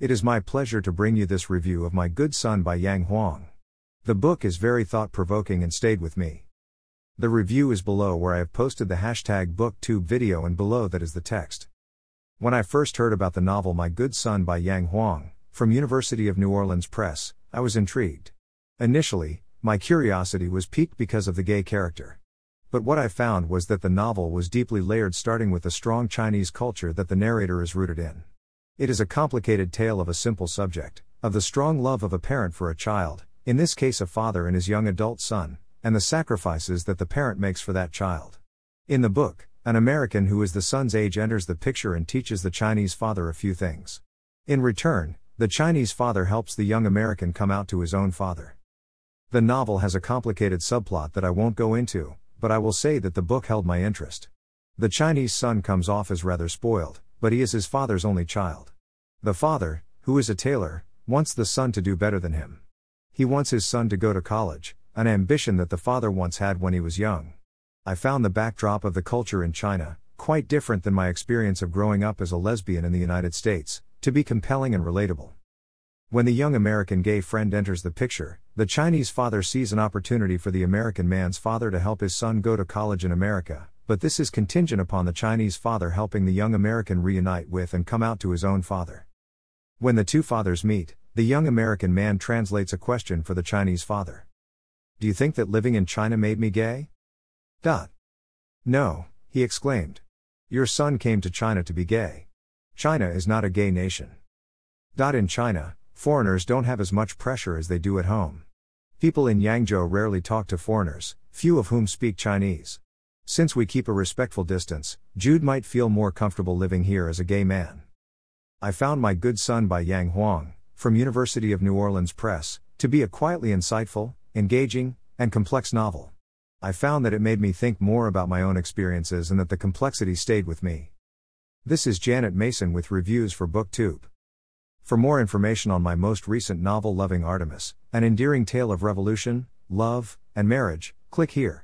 It is my pleasure to bring you this review of My Good Son by Yang Huang. The book is very thought provoking and stayed with me. The review is below where I have posted the hashtag booktube video and below that is the text. When I first heard about the novel My Good Son by Yang Huang, from University of New Orleans Press, I was intrigued. Initially, my curiosity was piqued because of the gay character. But what I found was that the novel was deeply layered, starting with the strong Chinese culture that the narrator is rooted in. It is a complicated tale of a simple subject, of the strong love of a parent for a child, in this case a father and his young adult son, and the sacrifices that the parent makes for that child. In the book, an American who is the son's age enters the picture and teaches the Chinese father a few things. In return, the Chinese father helps the young American come out to his own father. The novel has a complicated subplot that I won't go into, but I will say that the book held my interest. The Chinese son comes off as rather spoiled, but he is his father's only child. The father, who is a tailor, wants the son to do better than him. He wants his son to go to college, an ambition that the father once had when he was young. I found the backdrop of the culture in China, quite different than my experience of growing up as a lesbian in the United States, to be compelling and relatable. When the young American gay friend enters the picture, the Chinese father sees an opportunity for the American man's father to help his son go to college in America, but this is contingent upon the Chinese father helping the young American reunite with and come out to his own father. When the two fathers meet, the young American man translates a question for the Chinese father. Do you think that living in China made me gay? Dot. No, he exclaimed. Your son came to China to be gay. China is not a gay nation. Dot in China, foreigners don't have as much pressure as they do at home. People in Yangzhou rarely talk to foreigners, few of whom speak Chinese. Since we keep a respectful distance, Jude might feel more comfortable living here as a gay man. I found My Good Son by Yang Huang, from University of New Orleans Press, to be a quietly insightful, engaging, and complex novel. I found that it made me think more about my own experiences and that the complexity stayed with me. This is Janet Mason with reviews for BookTube. For more information on my most recent novel Loving Artemis, an endearing tale of revolution, love, and marriage, click here.